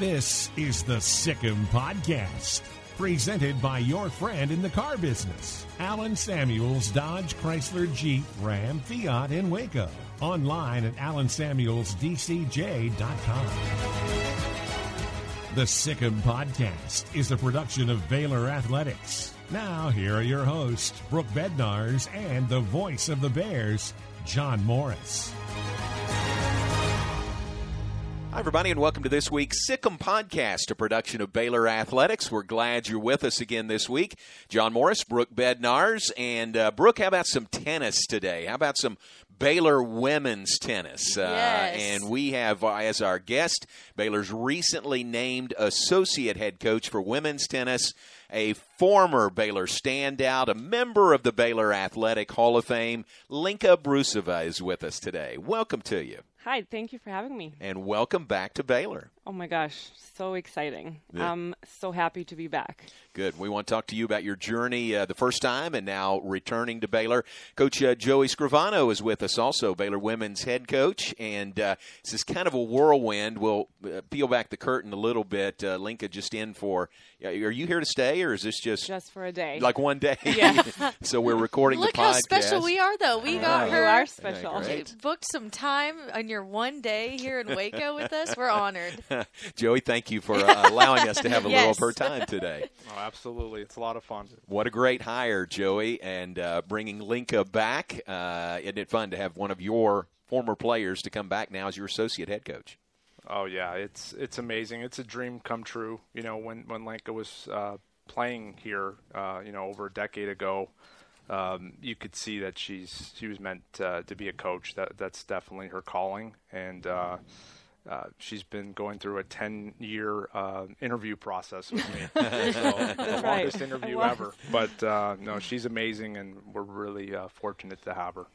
This is the Sic 'Em Podcast, presented by your friend in the car business, Alan Samuels Dodge Chrysler Jeep Ram Fiat in Waco. Online at alansamuelsdcj.com. The Sic 'Em Podcast is a production of Baylor Athletics. Now, here are your hosts, Brooke Bednars and the voice of the Bears, John Morris. Hi, everybody, and welcome to this week's Sic 'Em Podcast, a production of Baylor Athletics. We're glad you're with us again this week. John Morris, Brooke Bednars, and uh, Brooke, how about some tennis today? How about some Baylor women's tennis? Yes. Uh, and we have uh, as our guest Baylor's recently named associate head coach for women's tennis, a former Baylor standout, a member of the Baylor Athletic Hall of Fame. Lenka Broosova is with us today. Welcome to you. Hi, thank you for having me. And welcome back to Baylor. Oh my gosh, so exciting. Yeah. I'm so happy to be back. Good. We want to talk to you about your journey uh, the first time and now returning to Baylor. Coach uh, Joey Scrivano is with us also, Baylor women's head coach. And uh, this is kind of a whirlwind. We'll uh, peel back the curtain a little bit. Uh, Lenka just in for, uh, are you here to stay or is this just, Just for a day. like one day? Yeah. so we're recording Look the how special we are, though. We got you her. are special. Yeah. Booked some time on your one day here in Waco with us. We're honored. Joey, thank you for uh, allowing us to have a little of her time today. Oh, absolutely. It's a lot of fun. What a great hire, Joey, and uh, bringing Lenka back. Uh, isn't it fun to have one of your former players to come back now as your associate head coach? Oh yeah, it's it's amazing. It's a dream come true. You know, when when Lenka was uh, playing here, uh, you know, over a decade ago, um, you could see that she's she was meant uh, to be a coach. That that's definitely her calling, and uh, she's been going through a ten year uh, interview process with me. so, the right. longest interview ever. But uh, no, she's amazing, and we're really uh, fortunate to have her.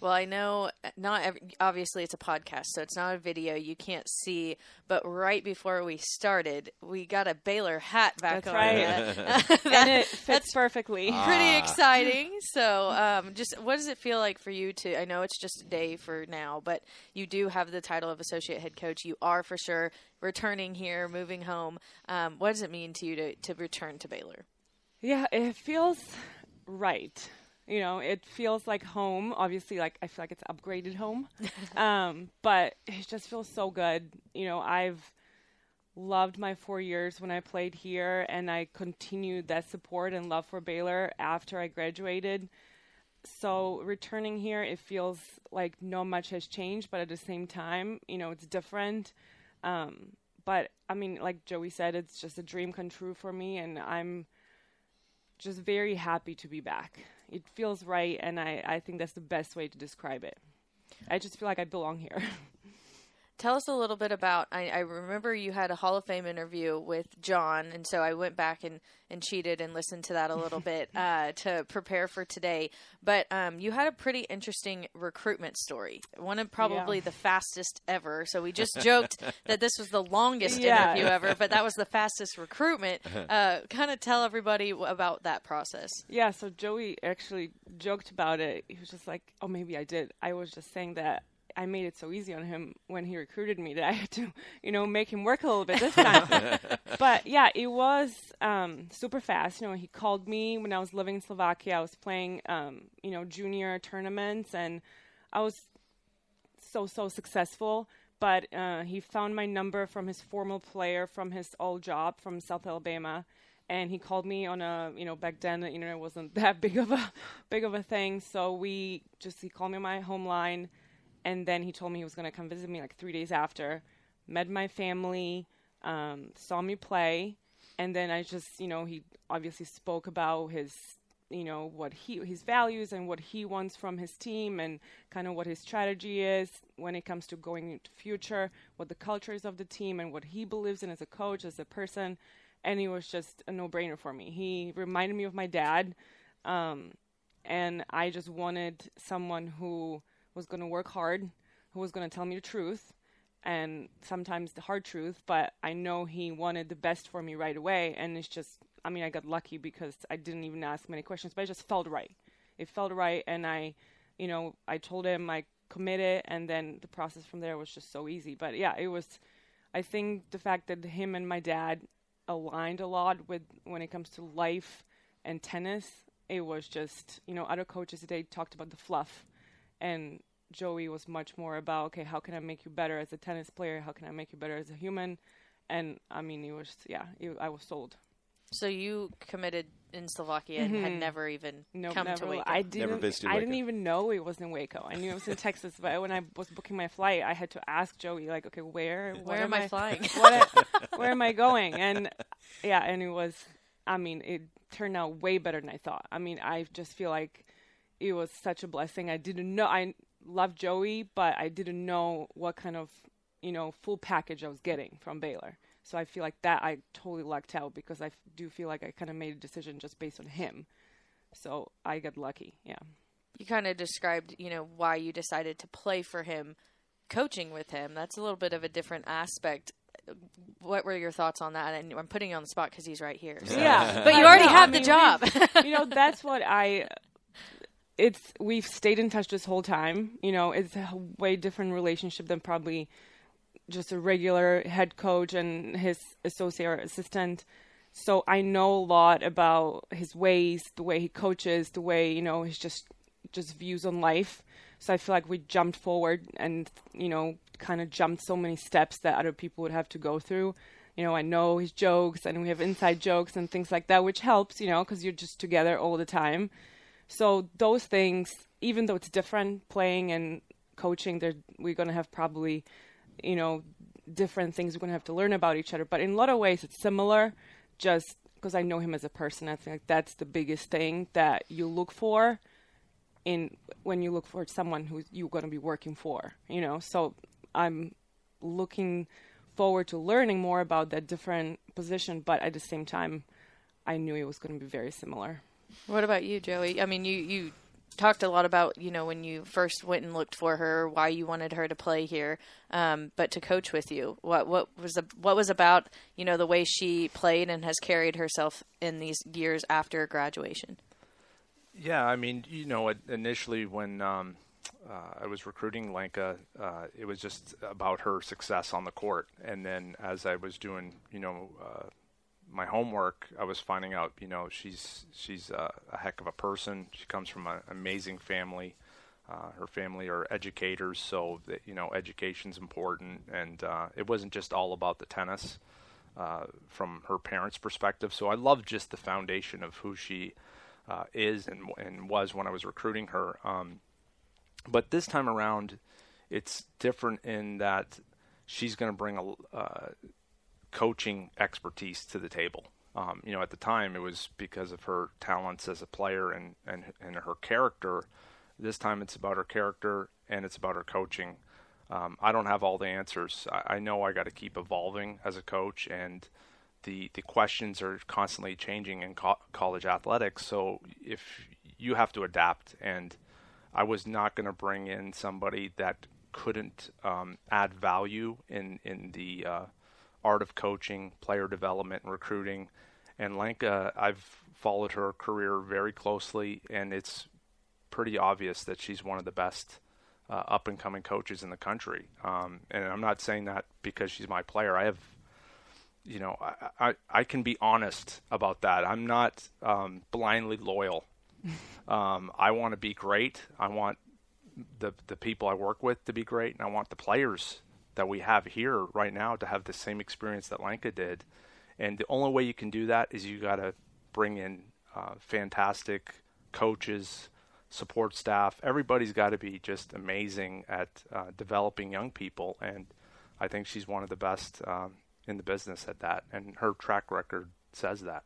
Well, I know not every, obviously it's a podcast, so it's not a video you can't see. But right before we started, we got a Baylor hat back That's on. right. you. and it fits That's perfectly. pretty exciting. So, um, just what does it feel like for you to? I know it's just a day for now, but you do have the title of associate head coach. You are for sure returning here, moving home. Um, what does it mean to you to, to return to Baylor? Yeah, it feels right. You know, it feels like home. Obviously, like I feel like it's upgraded home, um, but it just feels so good. You know, I've loved my four years when I played here, and I continued that support and love for Baylor after I graduated. So returning here, it feels like not much has changed, but at the same time, you know, it's different. Um, but I mean, like Joey said, it's just a dream come true for me, and I'm just very happy to be back. It feels right, and I, I think that's the best way to describe it. I just feel like I belong here. Tell us a little bit about. I, I remember you had a Hall of Fame interview with John, and so I went back and, and cheated and listened to that a little bit uh, to prepare for today. But um, you had a pretty interesting recruitment story, one of probably Yeah. the fastest ever. So we just joked that this was the longest Yeah. interview ever, but that was the fastest recruitment. Uh, kind of tell everybody about that process. yeah, so Joey actually joked about it. He was just like, oh, maybe I did. I was just saying that I made it so easy on him when he recruited me that I had to, you know, make him work a little bit this time. but yeah, it was um, super fast. You know, he called me when I was living in Slovakia. I was playing, um, you know, junior tournaments, and I was so so successful. But uh, he found my number from his former player from his old job from South Alabama, and he called me on a you know back then the internet wasn't that big of a big of a thing. So we just he called me on my home line, and then he told me he was going to come visit me like three days after. Met my family, um, saw me play, and then I just you know he obviously spoke about his you know what he his values and what he wants from his team and kind of what his strategy is when it comes to going into future what the culture is of the team and what he believes in as a coach as a person and he was just a no-brainer for me he reminded me of my dad um, and i just wanted someone who was going to work hard who was going to tell me the truth and sometimes the hard truth but i know he wanted the best for me right away and it's just I mean, I got lucky because I didn't even ask many questions, but it just felt right. It felt right, and I, you know, I told him I committed, and then the process from there was just so easy. But yeah, it was. I think the fact that him and my dad aligned a lot with when it comes to life and tennis, it was just you know other coaches they talked about the fluff, and Joey was much more about okay, how can I make you better as a tennis player? How can I make you better as a human? And I mean, it was yeah, it, I was sold. So you committed in Slovakia and had mm-hmm. never even Nope, come never. to Waco. I didn't. visited I didn't even know it was in Waco. I knew it was in Texas, but when I was booking my flight, I had to ask Joey, like, okay, where, what Where am I flying? what where am I going? And yeah, and it was. I mean, it turned out way better than I thought. I mean, I just feel like it was such a blessing. I didn't know. I love Joey, but I didn't know what kind of you know full package I was getting from Baylor. So I feel like that I totally lucked out because I f- do feel like I kind of made a decision just based on him. So I got lucky. Yeah. you kind of described, you know, why you decided to play for him, coaching with him. That's a little bit of a different aspect. What were your thoughts on that? And I'm putting you on the spot because he's right here. so- Yeah. But you already know, have I the job. you know, that's what I. It's we've stayed in touch this whole time. You know, it's a way different relationship than probably just a regular head coach and his associate or assistant. So I know a lot about his ways, the way he coaches, the way you know his just just views on life. So I feel like we jumped forward and you know kind of jumped so many steps that other people would have to go through. You know, I know his jokes and we have inside jokes and things like that, which helps. You know, because you're just together all the time. So those things, even though it's different, playing and coaching, we're gonna have probably, you know, different things we're gonna have to learn about each other. But in a lot of ways, it's similar. Just because I know him as a person, I think that's the biggest thing that you look for in when you look for someone who you're gonna be working for. You know, so I'm looking forward to learning more about that different position, but at the same time, I knew it was going to be very similar. What about you, Joey? I mean, you you talked a lot about you know when you first went and looked for her, why you wanted her to play here, um, but to coach with you. What what was the, what was about you know the way she played and has carried herself in these years after graduation? Yeah, I mean, you know, initially when um, uh, I was recruiting Lenka, uh, it was just about her success on the court, and then as I was doing, you know, uh, my homework, I was finding out, you know, she's she's uh, a heck of a person. She comes from an amazing family. Uh, her family are educators, so that, you know, education's important, and uh, it wasn't just all about the tennis uh, from her parents' perspective. So I love just the foundation of who she uh, is and, and was when I was recruiting her. Um, but this time around, it's different in that she's going to bring a uh, coaching expertise to the table. Um, you know, at the time, it was because of her talents as a player and, and, and her character. This time, it's about her character and it's about her coaching. Um, I don't have all the answers. I, I know I got to keep evolving as a coach, and the the questions are constantly changing in co- college athletics. So if you have to adapt, and I was not going to bring in somebody that couldn't um, add value in in the uh, art of coaching, player development, and recruiting. And Lenka, I've followed her career very closely, and it's pretty obvious that she's one of the best uh, up and coming coaches in the country. Um, and I'm not saying that because she's my player. I have, you know, I, I, I can be honest about that. I'm not um, blindly loyal. um, I want to be great. I want the the people I work with to be great, and I want the players that we have here right now to have the same experience that Lenka did. And the only way you can do that is you got to bring in uh, fantastic coaches, support staff. Everybody's got to be just amazing at uh, developing young people, and I think she's one of the best um, in the business at that. And her track record says that.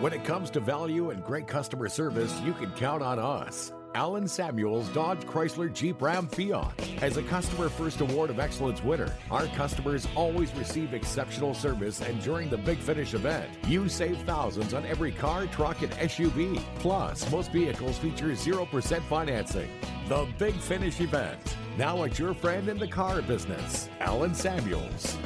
When it comes to value and great customer service, you can count on us. Alan Samuels Dodge Chrysler Jeep Ram Fiat. As a Customer First Award of Excellence winner, our customers always receive exceptional service, and during the Big Finish event, you save thousands on every car, truck, and SUV. Plus, most vehicles feature 0% financing. The Big Finish event. Now at your friend in the car business, Alan Samuels.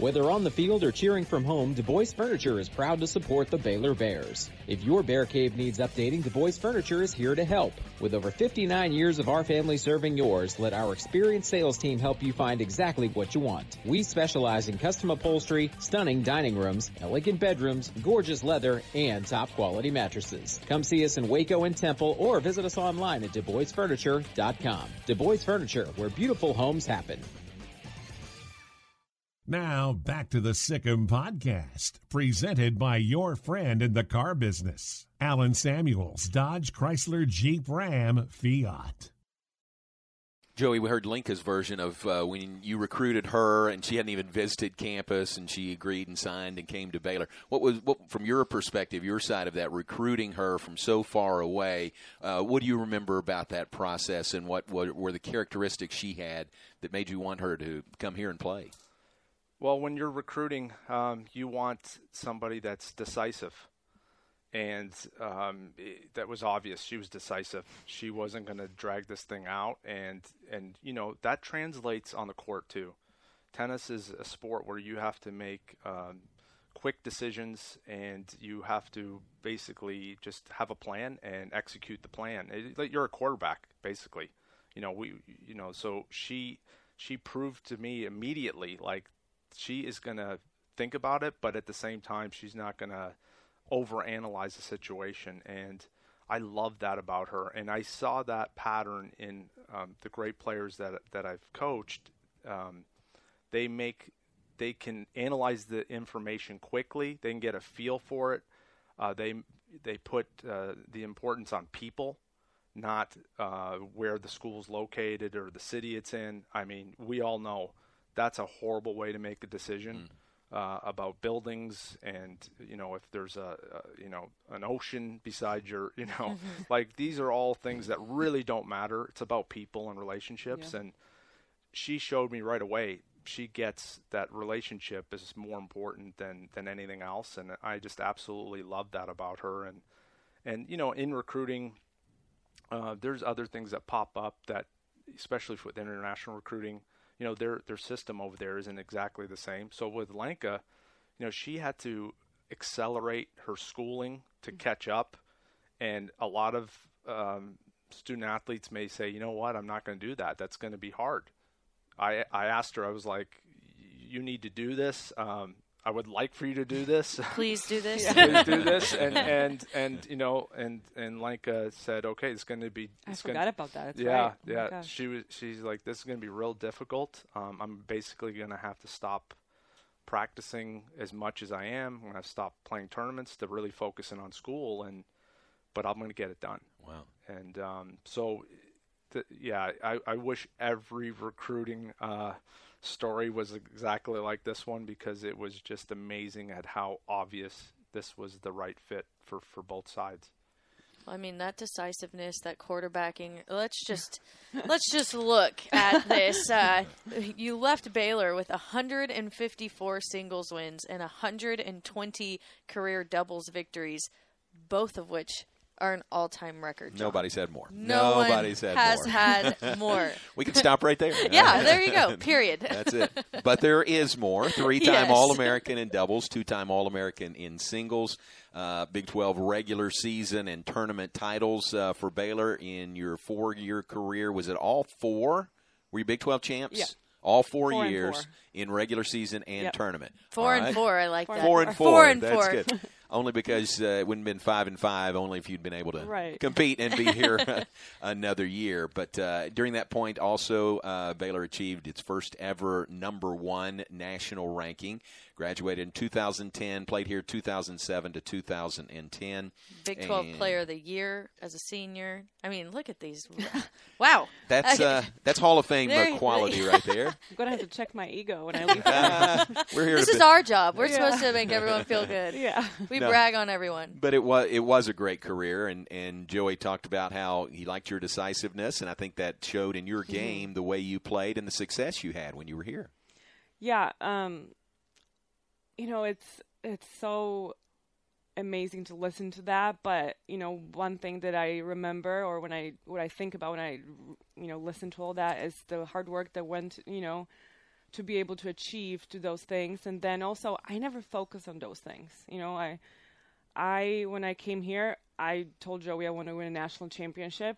Whether on the field or cheering from home, Du Bois Furniture is proud to support the Baylor Bears. If your bear cave needs updating, Du Bois Furniture is here to help. With over 59 years of our family serving yours, let our experienced sales team help you find exactly what you want. We specialize in custom upholstery, stunning dining rooms, elegant bedrooms, gorgeous leather, and top quality mattresses. Come see us in Waco and Temple or visit us online at DuBoisFurniture.com. Du Bois Furniture, where beautiful homes happen. Now, back to the Sic 'Em podcast, presented by your friend in the car business, Alan Samuels, Dodge Chrysler Jeep Ram Fiat. Joey, we heard Lenka's version of uh, when you recruited her, and she hadn't even visited campus, and she agreed and signed and came to Baylor. What was, what, from your perspective, your side of that, recruiting her from so far away? Uh, what do you remember about that process, and what, what were the characteristics she had that made you want her to come here and play? Well, when you're recruiting, um, you want somebody that's decisive. And um, it, that was obvious. She was decisive. She wasn't going to drag this thing out, and and you know that translates on the court too. Tennis is a sport where you have to make um, quick decisions, and you have to basically just have a plan and execute the plan. It, like you're a quarterback, basically. You know we, you know, so she she proved to me immediately like she is going to think about it, but at the same time, she's not going to overanalyze the situation. And I love that about her. And I saw that pattern in um, the great players that that I've coached. Um, they make they can analyze the information quickly. They can get a feel for it. Uh, they they put uh, the importance on people, not uh, where the school's located or the city it's in. I mean, we all know that's a horrible way to make a decision. Mm. Uh, about buildings and you know if there's a, a, you know an ocean beside your you know like these are all things that really don't matter it's about people and relationships yeah. and she showed me right away she gets that relationship is more important than than anything else and I just absolutely love that about her and and you know in recruiting uh, there's other things that pop up that especially with international recruiting you know their their system over there isn't exactly the same. So with Lenka, you know she had to accelerate her schooling to mm-hmm. catch up, and a lot of um, student athletes may say, you know what, I'm not going to do that. That's going to be hard. I I asked her, I was like, you need to do this. Um, I would like for you to do this. Please do this. Please do this. And and and you know, and and Lenka said, okay, it's going to be. I forgot about that. That's yeah, right. Oh yeah. She was. She's like, this is going to be real difficult. Um, I'm basically going to have to stop practicing as much as I am. I'm going to stop playing tournaments to really focus in on school, and but I'm going to get it done. Wow. And um, so, th- yeah, I, I wish every recruiting. Uh, story was exactly like this one because it was just amazing at how obvious this was the right fit for, for both sides. I mean that decisiveness, that quarterbacking. Let's just let's just look at this. Uh, you left Baylor with 154 singles wins and 120 career doubles victories, both of which are an all-time record. John. Nobody's had more. No Nobody's had has more. had more. we can stop right there. yeah, there you go. Period. That's it. But there is more. Three-time Yes. All-American in doubles, two-time All-American in singles. Uh, Big 12 regular season and tournament titles uh, for Baylor in your four-year career. Was it all four? Were you Big 12 champs? Yeah. All four, Four years four. in regular season and Yep. tournament. Four All and four. I like Four that. Four and four. Four and That's four. good. Only because uh, it wouldn't have been five and five. Only if you'd been able to Right. compete and be here another year. But uh, during that point, also uh, Baylor achieved its first ever number one national ranking. Graduated in 2010, played here 2007 to 2010. Big 12 And Player of the Year as a senior. I mean, look at these. wow. That's uh, that's Hall of Fame There- quality right there. I'm gonna have to check my ego when I leave. Uh, we're here This is be- our job. We're Yeah. supposed to make everyone feel good. yeah. We No. brag on everyone. but it was it was a great career, and and Joey talked about how he liked your decisiveness, and I think that showed in your game the way you played and the success you had when you were here. Yeah, um you know, it's it's so amazing to listen to that, but you know, one thing that I remember or when I what I think about when I you know, listen to all that is the hard work that went, you know, to be able to achieve to those things and then also I never focus on those things. You know, I I when I came here, I told Joey I want to win a national championship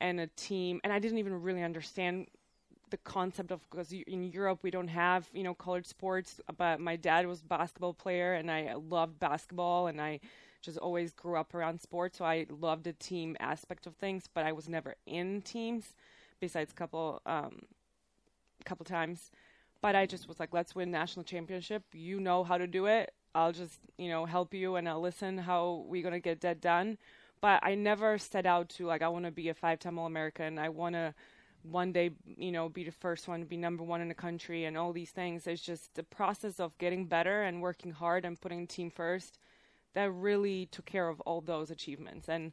and a team and I didn't even really understand the concept of because in Europe we don't have you know college sports but my dad was a basketball player and I loved basketball and I just always grew up around sports so I loved the team aspect of things but I was never in teams besides a couple um couple times. But I just was like let's win national championship. You know how to do it. I'll just you know help you and I'll listen how we're to get that done. But I never set out to like I want to be a five-time all-American. I want to one day, you know, be the first one, be number one in the country, and all these things. It's just the process of getting better and working hard and putting the team first that really took care of all those achievements. And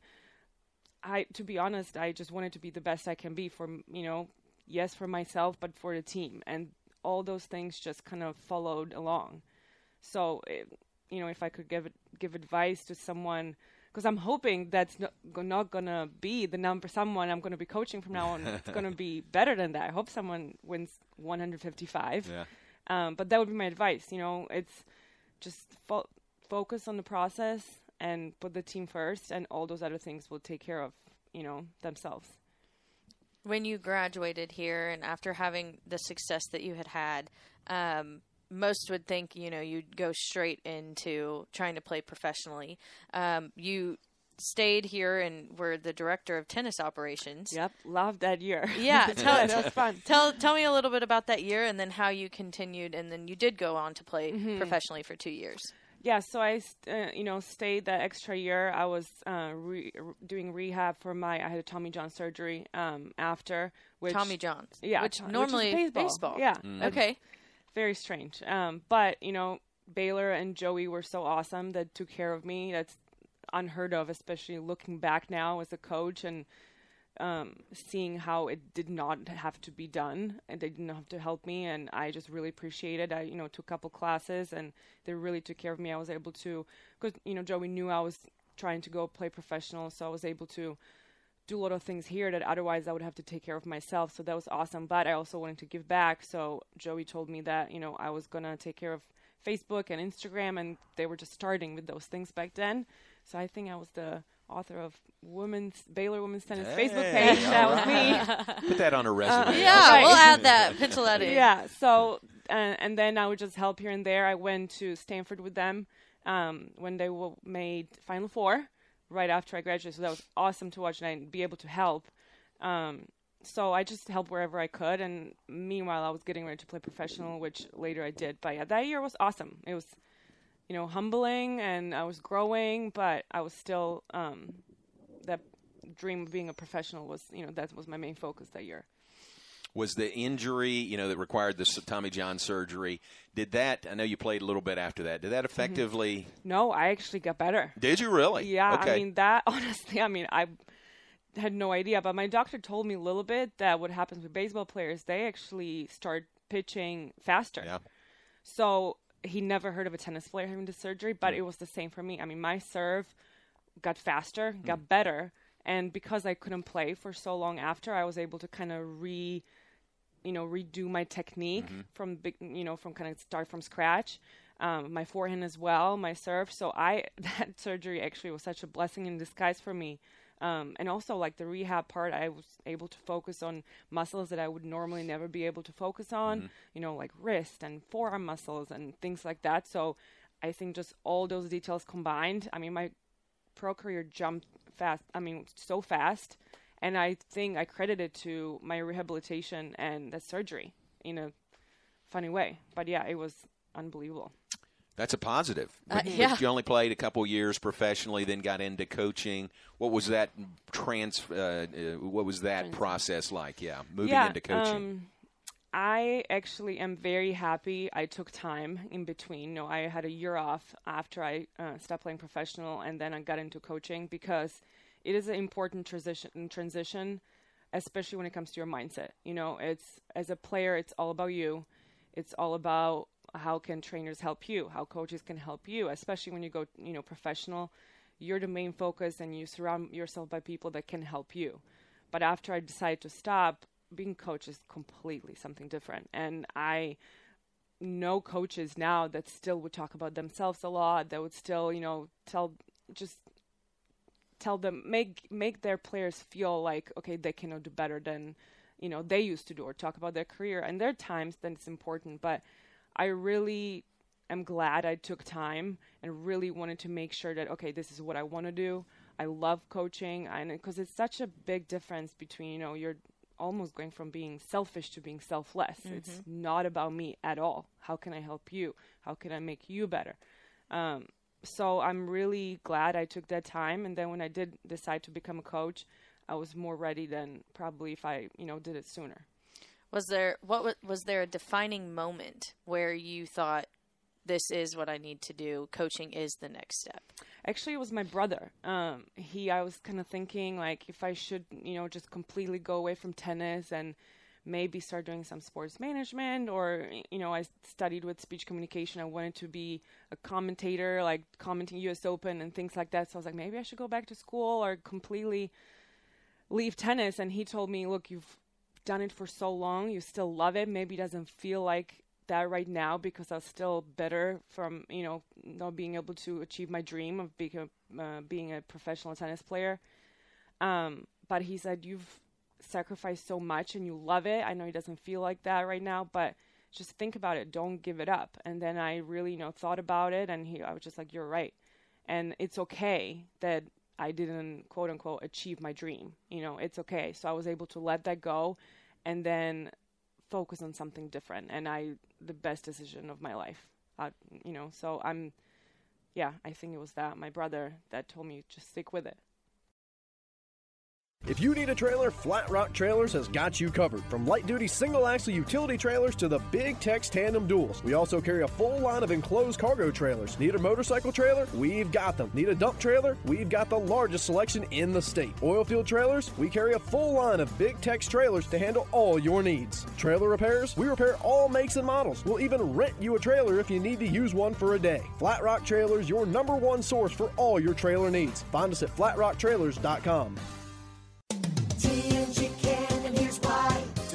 I, to be honest, I just wanted to be the best I can be for, you know, yes, for myself, but for the team. And all those things just kind of followed along. So, it, you know, if I could give give advice to someone because I'm hoping that's not, not gonna be the number someone I'm gonna be coaching from now on. it's gonna be better than that. I hope someone wins 155. Yeah. Um, but that would be my advice. You know, it's just fo- focus on the process and put the team first, and all those other things will take care of you know themselves. When you graduated here and after having the success that you had had, um, most would think, you know, you'd go straight into trying to play professionally. Um, you stayed here and were the director of tennis operations. Yep, love that year. Yeah, tell, that was fun. Tell tell me a little bit about that year and then how you continued and then you did go on to play Mm-hmm. professionally for two years. Yeah, so I, st- uh, you know, stayed that extra year. I was uh, re- r- doing rehab for my. I had a Tommy John surgery um, after. Which, Tommy John's. Yeah, Which Tom- normally is baseball. Yeah, that's Okay. Very strange. Um, but you know, Baylor and Joey were so awesome that took care of me. That's unheard of, especially looking back now as a coach and um, seeing how it did not have to be done, and they didn't have to help me, and I just really appreciated. I, you know, took a couple classes, and they really took care of me. I was able to, because you know, Joey knew I was trying to go play professional, so I was able to do a lot of things here that otherwise I would have to take care of myself. So that was awesome. But I also wanted to give back. So Joey told me that, you know, I was going to take care of Facebook and Instagram, and they were just starting with those things back then. So I think I was the author of women's Baylor Women's Tennis Facebook page. That all was me. Put that on a resume. Yeah, Right. we'll add that. Pencil that in. yeah. So and and then I would just help here and there. I went to Stanford with them um, when they w- made Final Four right after I graduated. So that was awesome to watch and I'd be able to help. Um, so I just helped wherever I could. And meanwhile, I was getting ready to play professional, which later I did. But yeah, that year was awesome. It was, you know, humbling and I was growing, but I was still um, that dream of being a professional was, you know, that was my main focus that year. Was the injury, you know, that required the Tommy John surgery? Did that? I know you played a little bit after that. Did that mm-hmm. effectively? No, I actually got better. Did you really? Yeah, Okay. I mean that honestly, I mean I had no idea, but my doctor told me a little bit that what happens with baseball players, they actually start pitching faster. yeah. So he never heard of a tennis player having the surgery, but mm. it was the same for me. I mean, my serve got faster, got mm. better, and because I couldn't play for so long after, I was able to kind of re you know redo my technique from big you know from kind of start from scratch. Um, my forehand as well my serve. So i that surgery actually was such a blessing in disguise for me. Um, and also like the rehab part i was able to focus on muscles that i would normally never be able to focus on you know like wrist and forearm muscles and things like that. So i think just all those details combined i mean my pro career jumped fast i mean so fast and I think I credit it to my rehabilitation and that surgery in a funny way. But yeah, it was unbelievable. That's a positive. Uh, But- yeah. but you only played a couple years professionally, then got into coaching. What was that trans? Uh, uh, what was that process like? Yeah, moving yeah, into coaching. Um, I actually am very happy I took time in between. You know, I had a year off after I uh, stopped playing professional, and then I got into coaching because it is an important transition. Transition, especially when it comes to your mindset. You know, it's as a player, it's all about you. It's all about how can trainers help you, how coaches can help you, especially when you go, you know, professional. You're the main focus, and you surround yourself by people that can help you. But after I decided to stop, being coach is completely something different. And I know coaches now that still would talk about themselves a lot, that would still, you know, tell just tell them make make their players feel like okay they can do better than you know they used to do or talk about their career. And there are times then it's important but i really am glad i took time and really wanted to make sure that okay this is what i want to do. I love coaching and because it's such a big difference between you know you're almost going from being selfish to being selfless. It's not about me at all. How can i help you? How can i make you better? Um, so I'm really glad I took that time. And then when I did decide to become a coach, I was more ready than probably if I, you know, did it sooner. Was there what was, was there a defining moment where you thought this is what I need to do? Coaching is the next step. Actually, it was my brother. Um, he, I was kind of thinking like if I should, you know, just completely go away from tennis and maybe start doing some sports management or you know i studied with speech communication. I wanted to be a commentator like commenting us open and things like that. So i was like maybe i should go back to school or completely leave tennis. And he told me look you've done it for so long. You still love it. Maybe it doesn't feel like that right now because i was still better from you know not being able to achieve my dream of being a, uh, being a professional tennis player. Um, but he said you've sacrificed so much and you love it. I know it doesn't feel like that right now, but just think about it. Don't give it up. And then I really, you know, thought about it and he I was just like, You're right. And it's okay that I didn't quote unquote achieve my dream. You know, it's okay. So I was able to let that go and then focus on something different. And I the best decision of my life. Uh, you know, so I'm yeah, I think it was that my brother that told me just stick with it. If you need a trailer, Flat Rock Trailers has got you covered. From light duty single axle utility trailers to the big Tex tandem duals. We also carry a full line of enclosed cargo trailers. Need a motorcycle trailer? We've got them. Need a dump trailer? We've got the largest selection in the state. Oil field trailers? We carry a full line of big Tex trailers to handle all your needs. Trailer repairs? We repair all makes and models. We'll even rent you a trailer if you need to use one for a day. Flat Rock Trailers, your number one source for all your trailer needs. Find us at flatrocktrailers.com.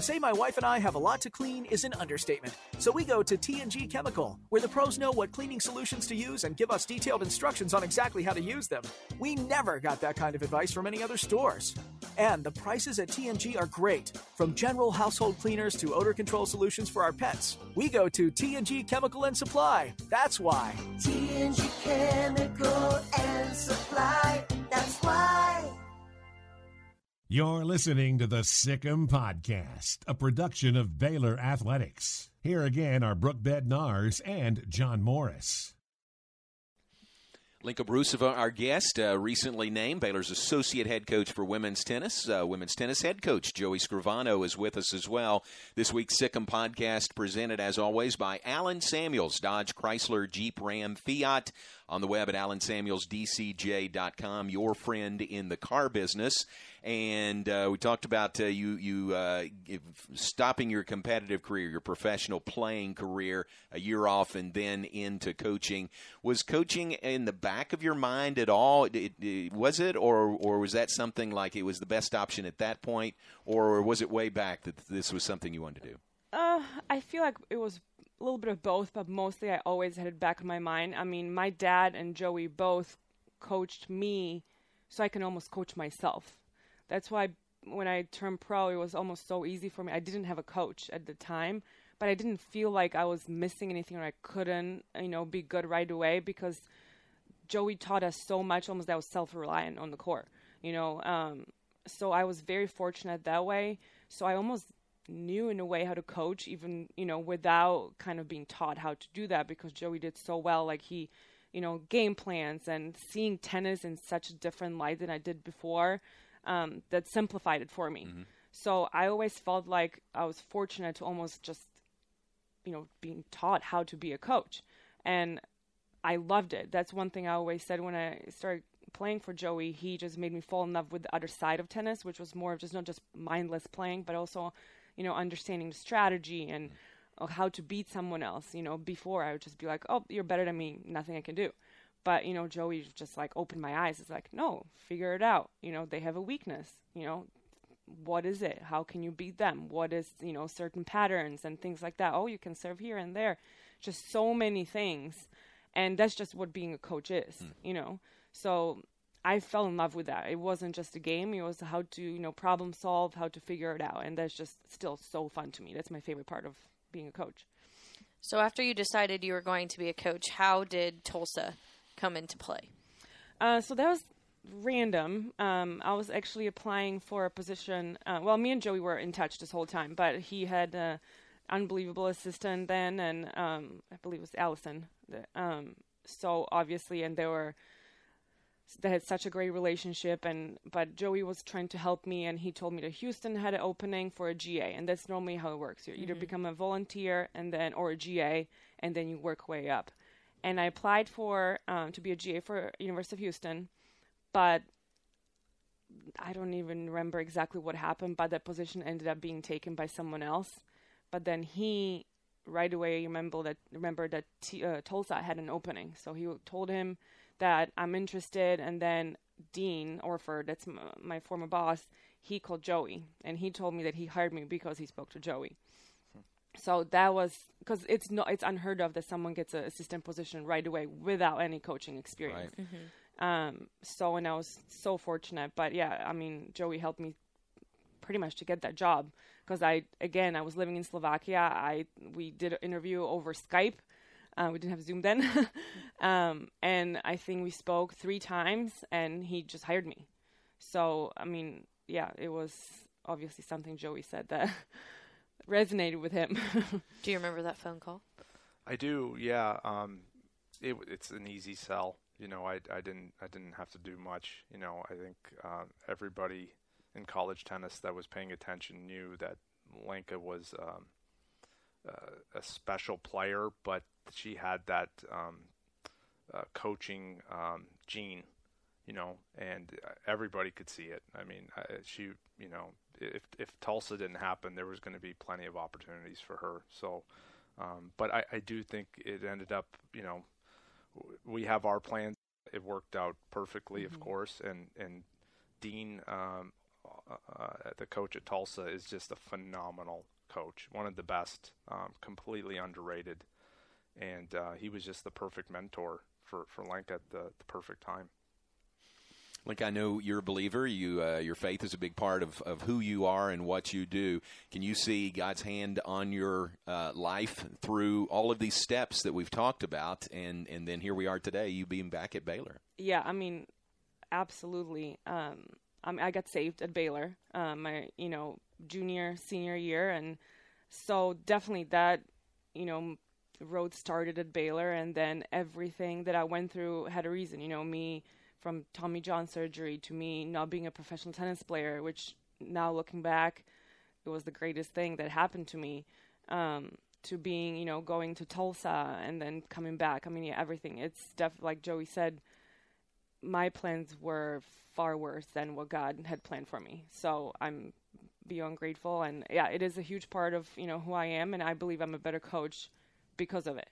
say my wife and I have a lot to clean is an understatement. So we go to TNG Chemical, where the pros know what cleaning solutions to use and give us detailed instructions on exactly how to use them. We never got that kind of advice from any other stores. And the prices at TNG are great. From general household cleaners to odor control solutions for our pets. We go to TNG Chemical and Supply. That's why. TNG Chemical and Supply. That's why. You're listening to the Sic 'Em Podcast, a production of Baylor Athletics. Here again are Brooke Bednars and John Morris. Lenka Broosova, our guest, uh, recently named Baylor's associate head coach for women's tennis. Uh, women's tennis head coach Joey Scrivano is with us as well. This week's Sic 'Em podcast presented, as always, by Alan Samuels, Dodge Chrysler Jeep Ram Fiat. On the web at alansamuelsdcj.com, your friend in the car business. And uh, we talked about uh, you you uh, stopping your competitive career, your professional playing career, a year off, and then into coaching. Was coaching in the back of your mind at all? It, it- was it, or or was that something like it was the best option at that point, or was it way back that this was something you wanted to do? Uh, I feel like it was a little bit of both, but mostly I always had it back in my mind. I mean, my dad and Joey both coached me so I can almost coach myself. That's why when I turned pro, it was almost so easy for me. I didn't have a coach at the time, but I didn't feel like I was missing anything or I couldn't, you know, be good right away because Joey taught us so much, almost that I was self-reliant on the court, you know. Um, so I was very fortunate that way. So I almost knew in a way how to coach, even you know without kind of being taught how to do that because Joey did so well. Like he, you know, game plans and seeing tennis in such a different light than I did before. Um, that simplified it for me. So I always felt like I was fortunate to almost just, you know, being taught how to be a coach, and I loved it. That's one thing I always said when I started playing for Joey. He just made me fall in love with the other side of tennis, which was more of just not just mindless playing, but also, you know, understanding the strategy and uh, how to beat someone else. You know, before I would just be like, "Oh, you're better than me. Nothing I can do." But you know, Joey just like opened my eyes. It's like, no, figure it out. You know, they have a weakness. You know, what is it? How can you beat them? What is you know certain patterns and things like that? Oh, you can serve here and there. Just so many things, and that's just what being a coach is. You know, so I fell in love with that. It wasn't just a game. It was how to you know problem solve, how to figure it out, and that's just still so fun to me. That's my favorite part of being a coach. So after you decided you were going to be a coach, how did Tulsa come into play? Uh, so that was random. Um, I was actually applying for a position. Uh, well, me and Joey were in touch this whole time, but he had an unbelievable assistant then, and um, I believe it was Allison. The- Um, so obviously, and they were they had such a great relationship and but Joey was trying to help me and he told me that Houston had an opening for a GA and that's normally how it works. You either Mhm. become a volunteer and then or a GA and then you work way up. And I applied for um, to be a GA for University of Houston, but I don't even remember exactly what happened, but that position ended up being taken by someone else. But then he right away remember that remember that T, uh, Tulsa had an opening, so he told him that I'm interested, and then Dean Orford, that's m- my former boss, he called Joey, and he told me that he hired me because he spoke to Joey. So that was because it's not it's unheard of that someone gets an assistant position right away without any coaching experience. Um, so and I was so fortunate, but yeah, I mean Joey helped me pretty much to get that job because I again I was living in Slovakia. I we did an interview over Skype. Uh, we didn't have Zoom then, um, and I think we spoke three times, and he just hired me. So I mean, yeah, it was obviously something Joey said that resonated with him. Do you remember that phone call? I do, yeah. Um, it, it's an easy sell. You know, I, I didn't I didn't have to do much. You know, I think uh, everybody in college tennis that was paying attention knew that Lenka was um, a special player, but she had that um, uh, coaching um, gene. You know, and uh, everybody could see it. I mean, she, you know, if if Tulsa didn't happen, there was going to be plenty of opportunities for her. So, um, but I, I do think it ended up, you know, we have our plans. It worked out perfectly, of Mhm. course, and and Dean, um, uh, uh, the coach at Tulsa, is just a phenomenal coach, one of the best, um, completely underrated, and uh, he was just the perfect mentor for for Lenka at the, the perfect time. Like I know you're a believer. You uh, your faith is a big part of, of who you are and what you do. Can you see God's hand on your uh, life through all of these steps that we've talked about, and and then here we are today, you being back at Baylor. yeah, I mean, absolutely. Um, I, I got saved at Baylor, um, my you know junior senior year, and so definitely that you know road started at Baylor, and then everything that I went through had a reason. You know, me from Tommy John surgery to me not being a professional tennis player, which now looking back, it was the greatest thing that happened to me. Um, to being, you know, going to Tulsa and then coming back. I mean, yeah, everything. It's definitely like Joey said my plans were far worse than what God had planned for me. So I'm beyond grateful, and yeah, it is a huge part of you know who I am, and I believe I'm a better coach because of it.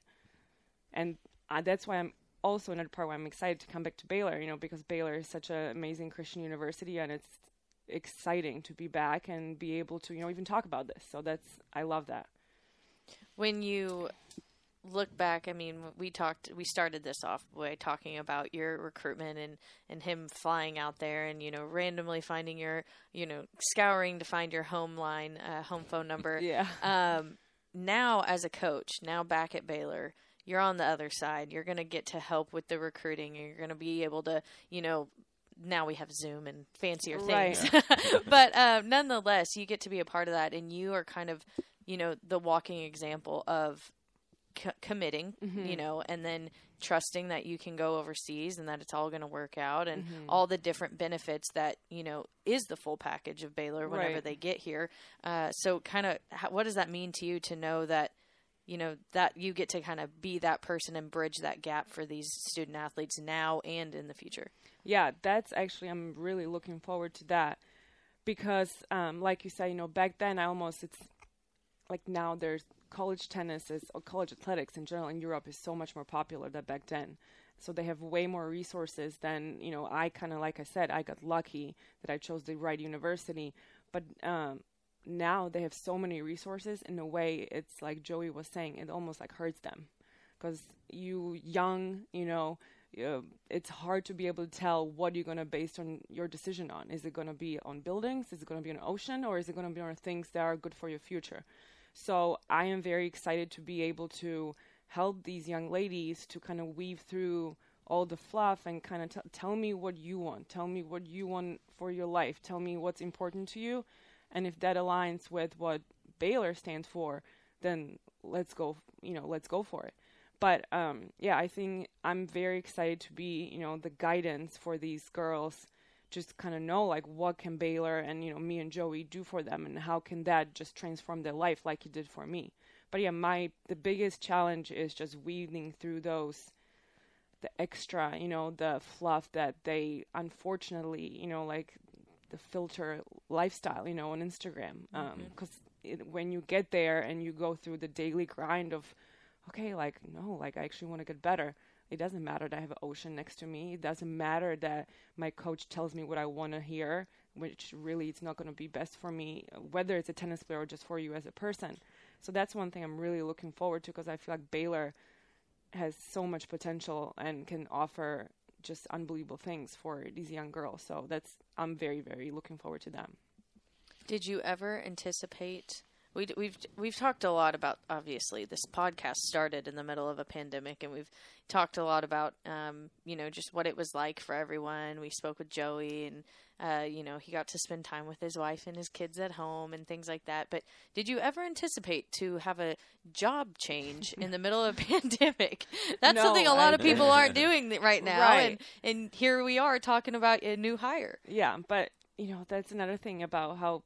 And uh, that's why I'm also another part why I'm excited to come back to Baylor. You know, because Baylor is such an amazing Christian university, and it's exciting to be back and be able to you know even talk about this. So that's I love that. When you look back, I mean, we talked, we started this off by talking about your recruitment and and him flying out there and you know randomly finding your, you know, scouring to find your home line, uh, home phone number. Yeah. Um, now as a coach, now back at Baylor, you're on the other side. You're going to get to help with the recruiting. You're going to be able to, you know, now we have Zoom and fancier Right. things. but uh, nonetheless, you get to be a part of that, and you are kind of, you know, the walking example of c- committing, Mhm. you know, and then trusting that you can go overseas and that it's all going to work out, and Mhm. all the different benefits that you know is the full package of Baylor whenever Right. they get here. Uh, so, kind of, what does that mean to you to know that? You know that you get to kind of be that person and bridge that gap for these student athletes now and in the future. yeah, that's actually I'm really looking forward to that because, um, like you said, you know, back then I almost it's like now there's college tennis is or college athletics in general in Europe is so much more popular than back then. So they have way more resources than you know. I kind of like I said, I got lucky that I chose the right university, but um, now they have so many resources. In a way, it's like Joey was saying, it almost like hurts them because you young, you know, uh, it's hard to be able to tell what you're going to base on your decision on. Is it going to be on buildings? Is it going to be on ocean? Or is it going to be on things that are good for your future? So I am very excited to be able to help these young ladies to kind of weave through all the fluff and kind of t- tell me what you want. Tell me what you want for your life. Tell me what's important to you. And if that aligns with what Baylor stands for, then let's go, you know, let's go for it but um, yeah, I think I'm very excited to be, you know, the guidance for these girls. Just kind of know like what can Baylor and you know me and Joey do for them, and how can that just transform their life like it did for me. But yeah, my the biggest challenge is just weaving through those, the extra, you know, the fluff that they unfortunately, you know, like the filter lifestyle, you know, on Instagram. Mm-hmm. Um, because when you get there and you go through the daily grind of okay, like, no, like, I actually want to get better. It doesn't matter that I have an ocean next to me. It doesn't matter that my coach tells me what I want to hear, which really it's not going to be best for me, whether it's a tennis player or just for you as a person. So that's one thing I'm really looking forward to because I feel like Baylor has so much potential and can offer just unbelievable things for these young girls. So that's I'm very very looking forward to them. Did you ever anticipate? We, we've we've talked a lot about obviously this podcast started in the middle of a pandemic, and we've talked a lot about um, you know just what it was like for everyone. We spoke with Joey, and uh, you know he got to spend time with his wife and his kids at home and things like that. But did you ever anticipate to have a job change in the middle of a pandemic? That's No, something a lot I- of people aren't doing right now, Right. and and here we are talking about a new hire. Yeah, but you know that's another thing about how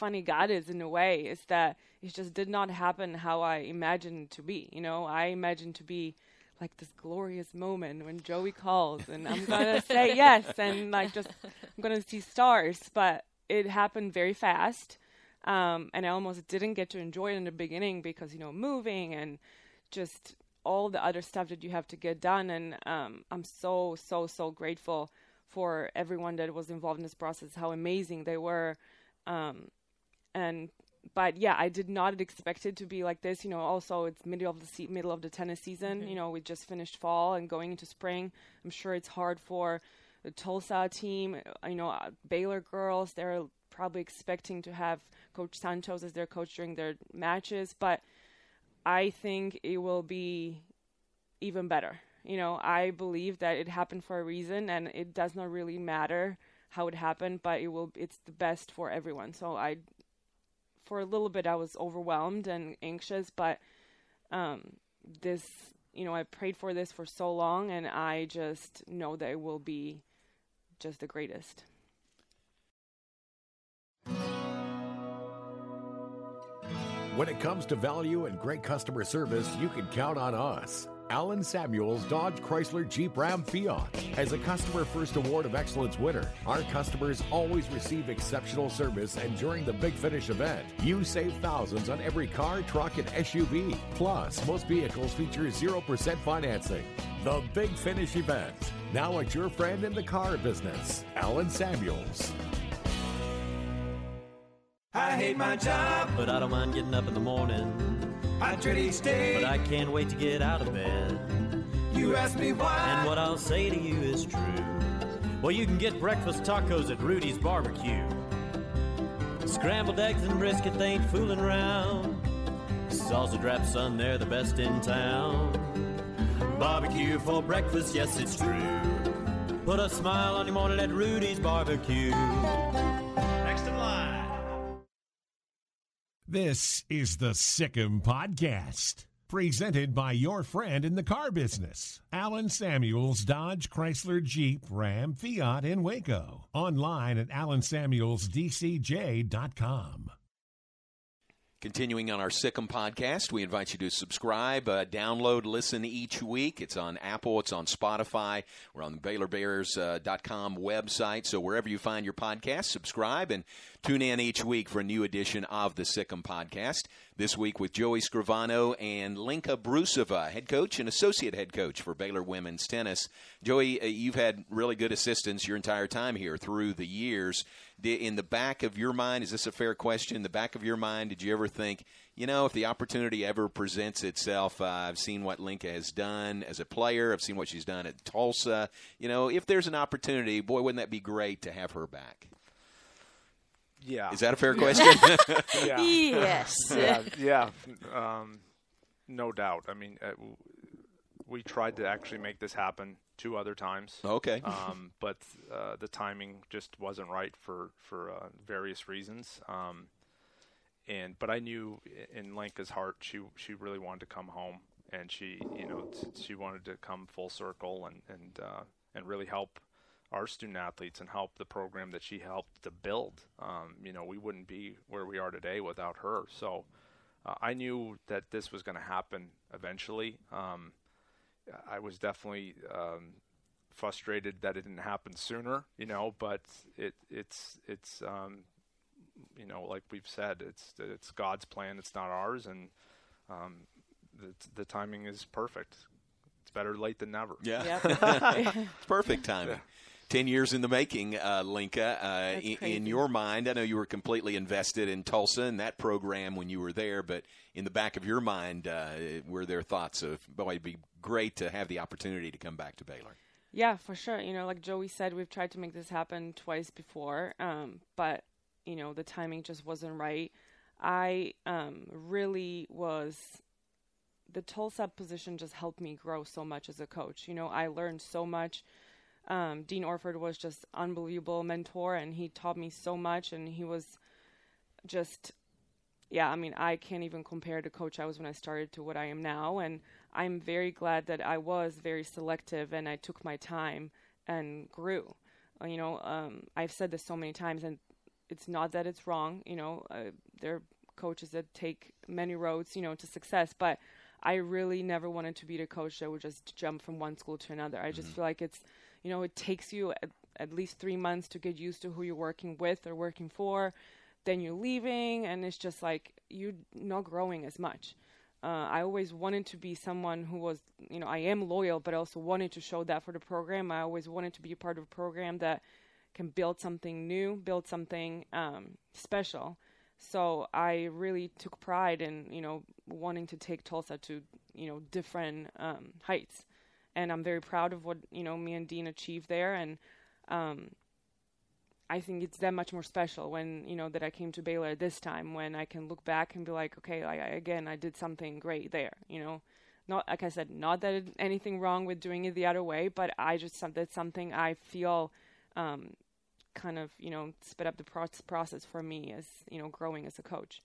funny God is in a way is that it just did not happen how I imagined to be. You know, I imagined to be like this glorious moment when Joey calls and I'm gonna say yes and like just I'm gonna see stars, but it happened very fast. Um, and I almost didn't get to enjoy it in the beginning because you know moving and just all the other stuff that you have to get done. And um, I'm so so so grateful for everyone that was involved in this process. How amazing they were, um, and but yeah, I did not expect it to be like this. You know, also it's middle of the se- middle of the tennis season. You know, we just finished fall and going into spring. I'm sure it's hard for the Tulsa team. You know, uh, Baylor girls. They're probably expecting to have Coach Santos as their coach during their matches, but I think it will be even better. You know, I believe that it happened for a reason, and it does not really matter how it happened, but it will. It's the best for everyone. So I, for a little bit, I was overwhelmed and anxious, but um, this, you know, I prayed for this for so long, and I just know that it will be just the greatest. When it comes to value and great customer service, you can count on us. Alan Samuels Dodge Chrysler Jeep Ram Fiat. As a Customer First Award of Excellence winner, our customers always receive exceptional service, and during the Big Finish event, you save thousands on every car, truck, and SUV. Plus, most vehicles feature 0% financing. The Big Finish event. Now at your friend in the car business, Alan Samuels. I hate my job, But I don't mind getting up in the morning. I dread each day. But I can't wait to get out of bed. You ask me why. And what I'll say to you is true. Well, you can get breakfast tacos at Rudy's Barbecue. Scrambled eggs and brisket, they ain't fooling around. Salsa drap, son, they're the best in town. Barbecue for breakfast, yes, it's true. Put a smile on your morning at Rudy's Barbecue. This is the Sic 'Em Podcast, presented by your friend in the car business, Alan Samuels Dodge Chrysler Jeep Ram Fiat in Waco. Online at alansamuelsdcj.com. Continuing on our Sic 'Em podcast, we invite you to subscribe, uh, download, listen each week. It's on Apple, it's on Spotify. We're on the BaylorBears.com website. So wherever you find your podcast, subscribe and tune in each week for a new edition of the Sic 'Em podcast. This week with Joey Scrivano and Lenka Broosova, head coach and associate head coach for Baylor women's tennis. Joey, uh, you've had really good assistance your entire time here through the years. In the back of your mind, is this a fair question? In the back of your mind, did you ever think, you know, if the opportunity ever presents itself, uh, I've seen what Lenka has done as a player, I've seen what she's done at Tulsa. You know, if there's an opportunity, boy, wouldn't that be great to have her back? Yeah. Is that a fair question? yeah. Yes. yeah. Yeah. Um, no doubt. I mean, uh, w- we tried to actually make this happen two other times. Okay. Um, but uh, the timing just wasn't right for for uh, various reasons. Um, and but I knew in Lenka's heart she she really wanted to come home, and she you know t- she wanted to come full circle and and uh, and really help our student athletes and help the program that she helped to build. Um, you know, we wouldn't be where we are today without her. So uh, I knew that this was going to happen eventually. Um, I was definitely um, frustrated that it didn't happen sooner, you know, but it it's it's um, you know, like we've said, it's it's God's plan, it's not ours, and um, the the timing is perfect. It's better late than never. Yeah. it's perfect timing. Ten years in the making, uh, Lenka. Uh, in, in your mind, I know you were completely invested in Tulsa and that program when you were there, but in the back of your mind, uh, were there thoughts of, boy, it'd be great to have the opportunity to come back to Baylor? Yeah, for sure. You know, like Joey said, we've tried to make this happen twice before, um, but you know the timing just wasn't right. I um, really was. The Tulsa position just helped me grow so much as a coach. You know, I learned so much. Um, Dean Orford was just unbelievable mentor, and he taught me so much. And he was just, yeah. I mean, I can't even compare the coach I was when I started to what I am now. And I'm very glad that I was very selective and I took my time and grew. Uh, you know, um, I've said this so many times, and it's not that it's wrong. You know, uh, there are coaches that take many roads, you know, to success, but I really never wanted to be the coach that would just jump from one school to another. I just feel like it's, you know, it takes you at, at least three months to get used to who you're working with or working for. Then you're leaving, and it's just like you're not growing as much. Uh, I always wanted to be someone who was, you know, I am loyal, but I also wanted to show that for the program. I always wanted to be a part of a program that can build something new, build something um, special. So I really took pride in, you know, wanting to take Tulsa to, you know, different um, heights. And I'm very proud of what, you know, me and Dean achieved there. And um, I think it's that much more special when, you know, that I came to Baylor this time when I can look back and be like, okay, I, I, again, I did something great there, you know. Not, like I said, not that it, anything wrong with doing it the other way, but I just, that's something I feel um, kind of you know sped up the pro- process for me as you know growing as a coach.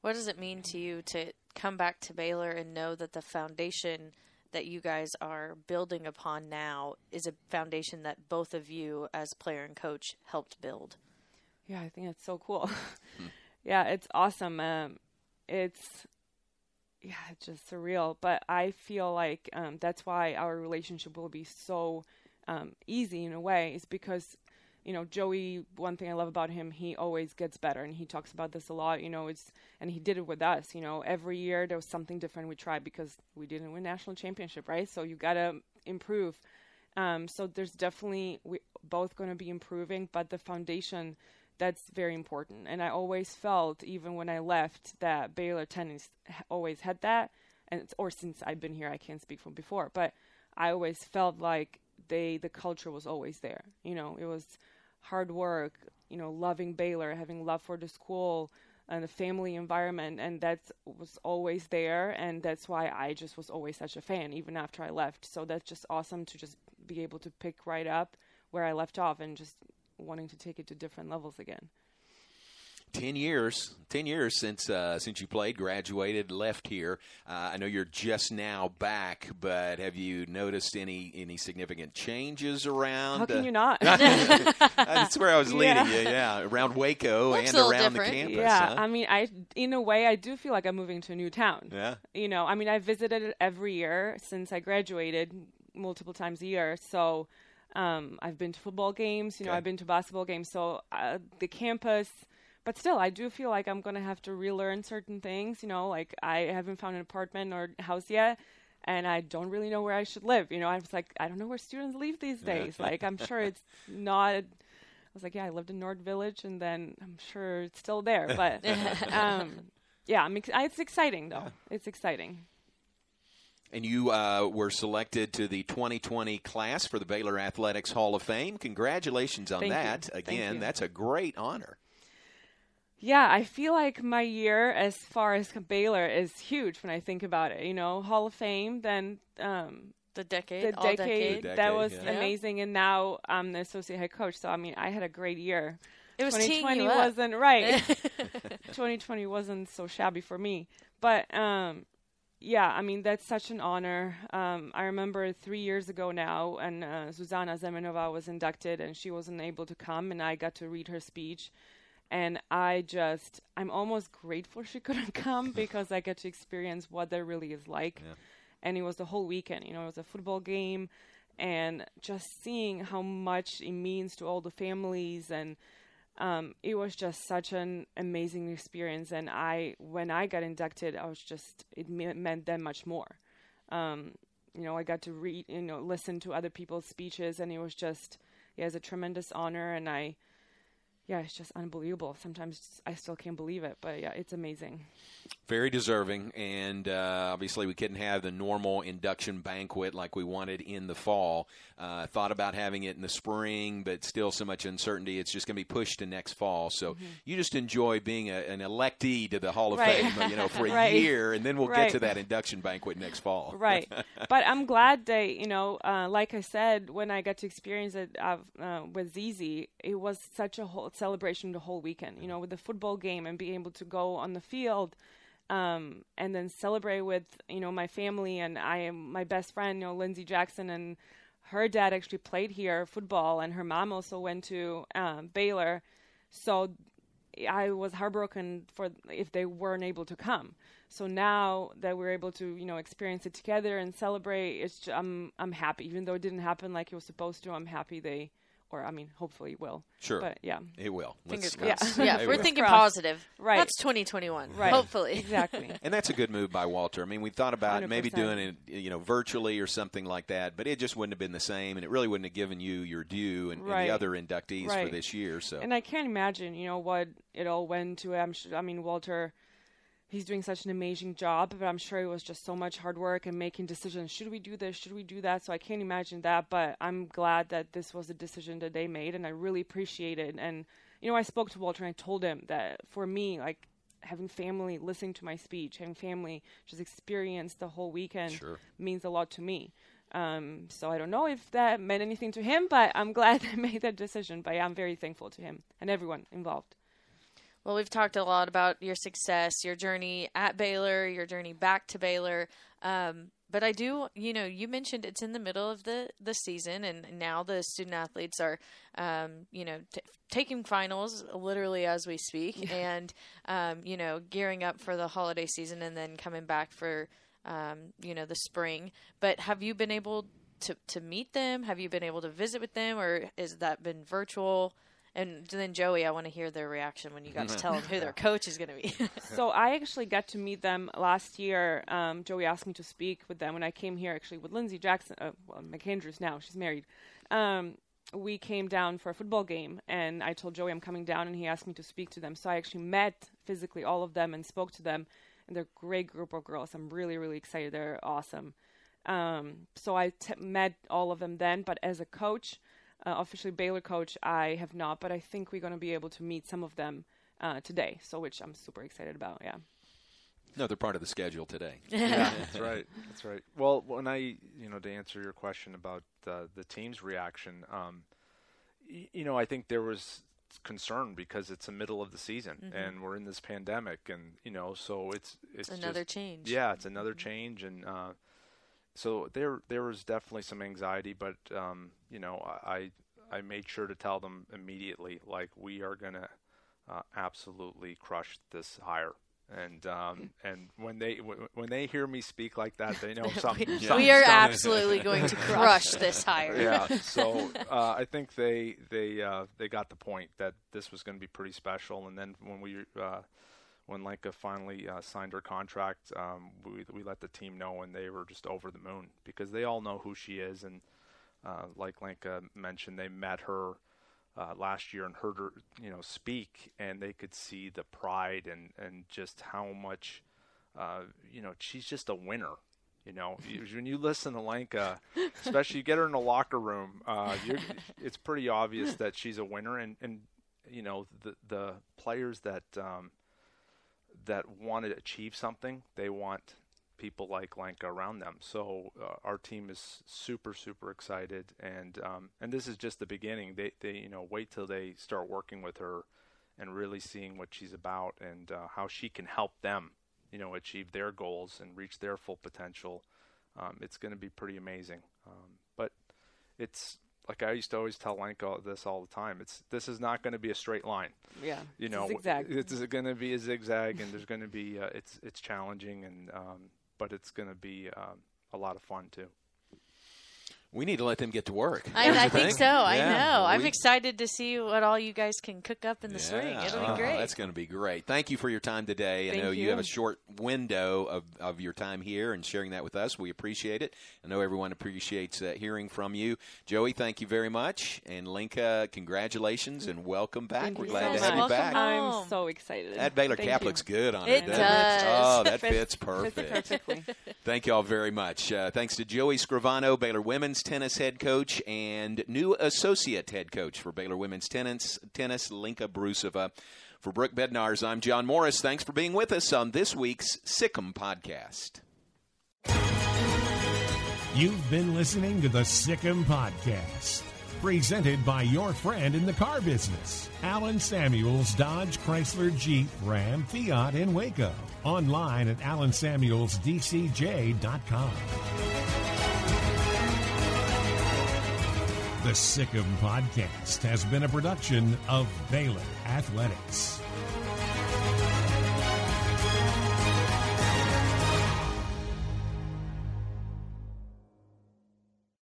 What does it mean to you to come back to Baylor and know that the foundation that you guys are building upon now is a foundation that both of you, as player and coach, helped build? Yeah, I think it's so cool. yeah, it's awesome. Um, it's yeah, it's just surreal. But I feel like um, that's why our relationship will be so um, easy in a way, is because you know, Joey, one thing I love about him, he always gets better and he talks about this a lot, you know, it's and he did it with us, you know, every year there was something different we tried because we didn't win national championship, right? So you got to improve. Um, so there's definitely we both going to be improving, but the foundation that's very important. And I always felt even when I left that Baylor tennis always had that and it's, or since I've been here, I can't speak from before, but I always felt like they the culture was always there. You know, it was hard work, you know, loving Baylor, having love for the school and the family environment, and that was always there, and that's why I just was always such a fan, even after I left. So that's just awesome to just be able to pick right up where I left off and just wanting to take it to different levels again. Ten years, ten years since uh, since you played, graduated, left here. Uh, I know you're just now back, but have you noticed any any significant changes around? How can uh, you not? That's where I was leading Yeah. you. Yeah, around Waco Looks and around different. the campus. yeah, huh? I mean, I in a way I do feel like I'm moving to a new town. yeah. You know, I mean, I visited it every year since I graduated, multiple times a year. So um, I've been to football games. You know, Okay. I've been to basketball games. So uh, the campus. But still, I do feel like I'm gonna have to relearn certain things. You know, like I haven't found an apartment or house yet, and I don't really know where I should live. You know, I was like, I don't know where students live these days. like, I'm sure it's not. I was like, yeah, I lived in Nord Village, and then I'm sure it's still there. But um, yeah, I'm ex- it's exciting though. It's exciting. And you uh, were selected to the 2020 class for the Baylor Athletics Hall of Fame. Congratulations on Thank you. that. Thank Again, you. that's a great honor. Yeah, I feel like my year as far as Baylor is huge when I think about it. You know, Hall of Fame, then um, The decade, the all decade, decade. The that was yeah. amazing, and now I'm the associate head coach. So I mean, I had a great year. It was teeing 2020 you wasn't right. 2020 wasn't so shabby for me, but um, yeah, I mean that's such an honor. Um, I remember three years ago now, and uh, Zuzana Zemenova was inducted, and she wasn't able to come, and I got to read her speech, and I just I'm almost grateful she couldn't come because I get to experience what that really is like, and it was the whole weekend. You know, it was a football game, and just seeing how much it means to all the families and um, it was just such an amazing experience. And i when i got inducted i was just it me- meant that much more. Um, you know i got to read you know listen to other people's speeches and it was just yeah was a tremendous honor and i yeah it's just unbelievable sometimes i still can't believe it but yeah it's amazing Very deserving, and uh, obviously we couldn't have the normal induction banquet like we wanted in the fall. Uh, thought about having it in the spring, but still so much uncertainty. It's just going to be pushed to next fall. So you just enjoy being a, an electee to the Hall of Mm-hmm. Right. Fame, you know, for a Right. year, and then we'll get to that induction banquet next fall. right but i'm glad they you know uh, like i said when i got to experience it uh, uh, with zizi it was such a whole celebration the whole weekend you know with the football game and being able to go on the field um, and then celebrate with you know my family and i am my best friend you know lindsey jackson and her dad actually played here football and her mom also went to um, baylor so I was heartbroken for if they weren't able to come. So now that we're able to, you know, experience it together and celebrate, it's ju- I'm I'm happy. Even though it didn't happen like it was supposed to, I'm happy they, or I mean, hopefully it will. Sure. But yeah. It will. Fingers Let's- crossed. Yeah. Yeah, It we're will. thinking positive. Right. That's 2021. Right. Hopefully. Exactly. And that's a good move by Walter. I mean, we thought about maybe 100%. doing it, you know, virtually or something like that, but it just wouldn't have been the same, and it really wouldn't have given you your due and, and the other inductees for this year. So And I can't imagine, you know, what it all went to. I'm sure, I mean, Walter, he's doing such an amazing job, but I'm sure it was just so much hard work and making decisions. Should we do this? Should we do that? So I can't imagine that, but I'm glad that this was a decision that they made, and I really appreciate it. And, you know, I spoke to Walter and I told him that for me, like, having family listening to my speech, having family just experience the whole weekend Sure. means a lot to me. Um, so I don't know if that meant anything to him, but I'm glad they made that decision. But yeah, I'm very thankful to him and everyone involved. Well, we've talked a lot about your success, your journey at Baylor, your journey back to Baylor. Um, but I do, you know, you mentioned it's in the middle of the, the season, and now the student athletes are, um, you know, t- taking finals literally as we speak, and, um, you know, gearing up for the holiday season and then coming back for, um, you know, the spring. But have you been able to, to meet them? Have you been able to visit with them, or has that been virtual? And then Joey, I want to hear their reaction when you got to tell them who their coach is going to be. so I actually got to meet them last year. Um, Joey asked me to speak with them when I came here, actually with Lindsay Jackson, uh, well, McAndrews now, she's married. Um, we came down for a football game, and I told Joey I'm coming down, and he asked me to speak to them. So I actually met physically all of them and spoke to them, and they're a great group of girls. I'm really, really excited. They're awesome. Um, so I t- met all of them then, but as a coach, uh, officially Baylor coach, I have not, but I think we're going to be able to meet some of them uh, today, so which I'm super excited about. Yeah. No, they're part of the schedule today. yeah, that's right. That's right. Well, when I, you know, to answer your question about uh, the team's reaction, um, y- you know, I think there was concern because it's the middle of the season Mhm. and we're in this pandemic, and you know, so it's it's another just- change. Yeah, it's another change, and uh, so there there was definitely some anxiety, but um, you know, I I made sure to tell them immediately, like we are gonna uh, absolutely crush this hire. And um, and when they w- when they hear me speak like that, they know something. We- we are absolutely going to crush this hire. Yeah. So uh, I think they they uh, they got the point that this was going to be pretty special. And then when we uh, when Lenka finally uh, signed her contract, um, we we let the team know, and they were just over the moon because they all know who she is. And uh, like Lenka mentioned, they met her uh, last year and heard her, you know, speak, and they could see the pride and and just how much, uh, you know, she's just a winner. You know, when you listen to Lenka, especially you get her in the locker room, uh, it's pretty obvious that she's a winner, and and you know the the players that um, that want to achieve something, they want people like Lenka around them. So uh, our team is super super excited, and um, and this is just the beginning. They they you know wait till they start working with her and really seeing what she's about and uh, how she can help them you know achieve their goals and reach their full potential. Um, it's going to be pretty amazing. Um, but it's like I used to always tell Lenka this all the time. It's this is not going to be a straight line. Yeah, you know, zigzag. it's going to be a zigzag, and there's going to be uh, it's it's challenging, and um, but it's going to be um, a lot of fun too. We need to let them get to work. I, I think so. I Yeah. know. I'm We- excited to see what all you guys can cook up in the swing. Yeah. It'll Oh, be great. That's going to be great. Thank you for your time today. Thank I know you. you. have a short window of, of your time here and sharing that with us. We appreciate it. I know everyone appreciates uh, hearing from you. Joey, thank you very much. And Lenka, congratulations and welcome back. Thank We're you glad so to have you much. back. I'm so excited. That Baylor Thank cap you. looks good on It it. doesn't does. Oh, that Fits- fits fits perfect. perfectly. Thank you all very much. Uh, thanks to Joey Scrivano, Baylor women's tennis head coach, and new associate head coach for Baylor women's tennis, tennis Lenka Broosova. For Brooke Bednarz, I'm John Morris. Thanks for being with us on this week's Sic 'Em podcast. You've been listening to the Sic 'Em Podcast, presented by your friend in the car business, Alan Samuels Dodge Chrysler Jeep Ram Fiat in Waco. Online at alansamuelsdcj.com. The Sic 'Em Podcast has been a production of Baylor Athletics.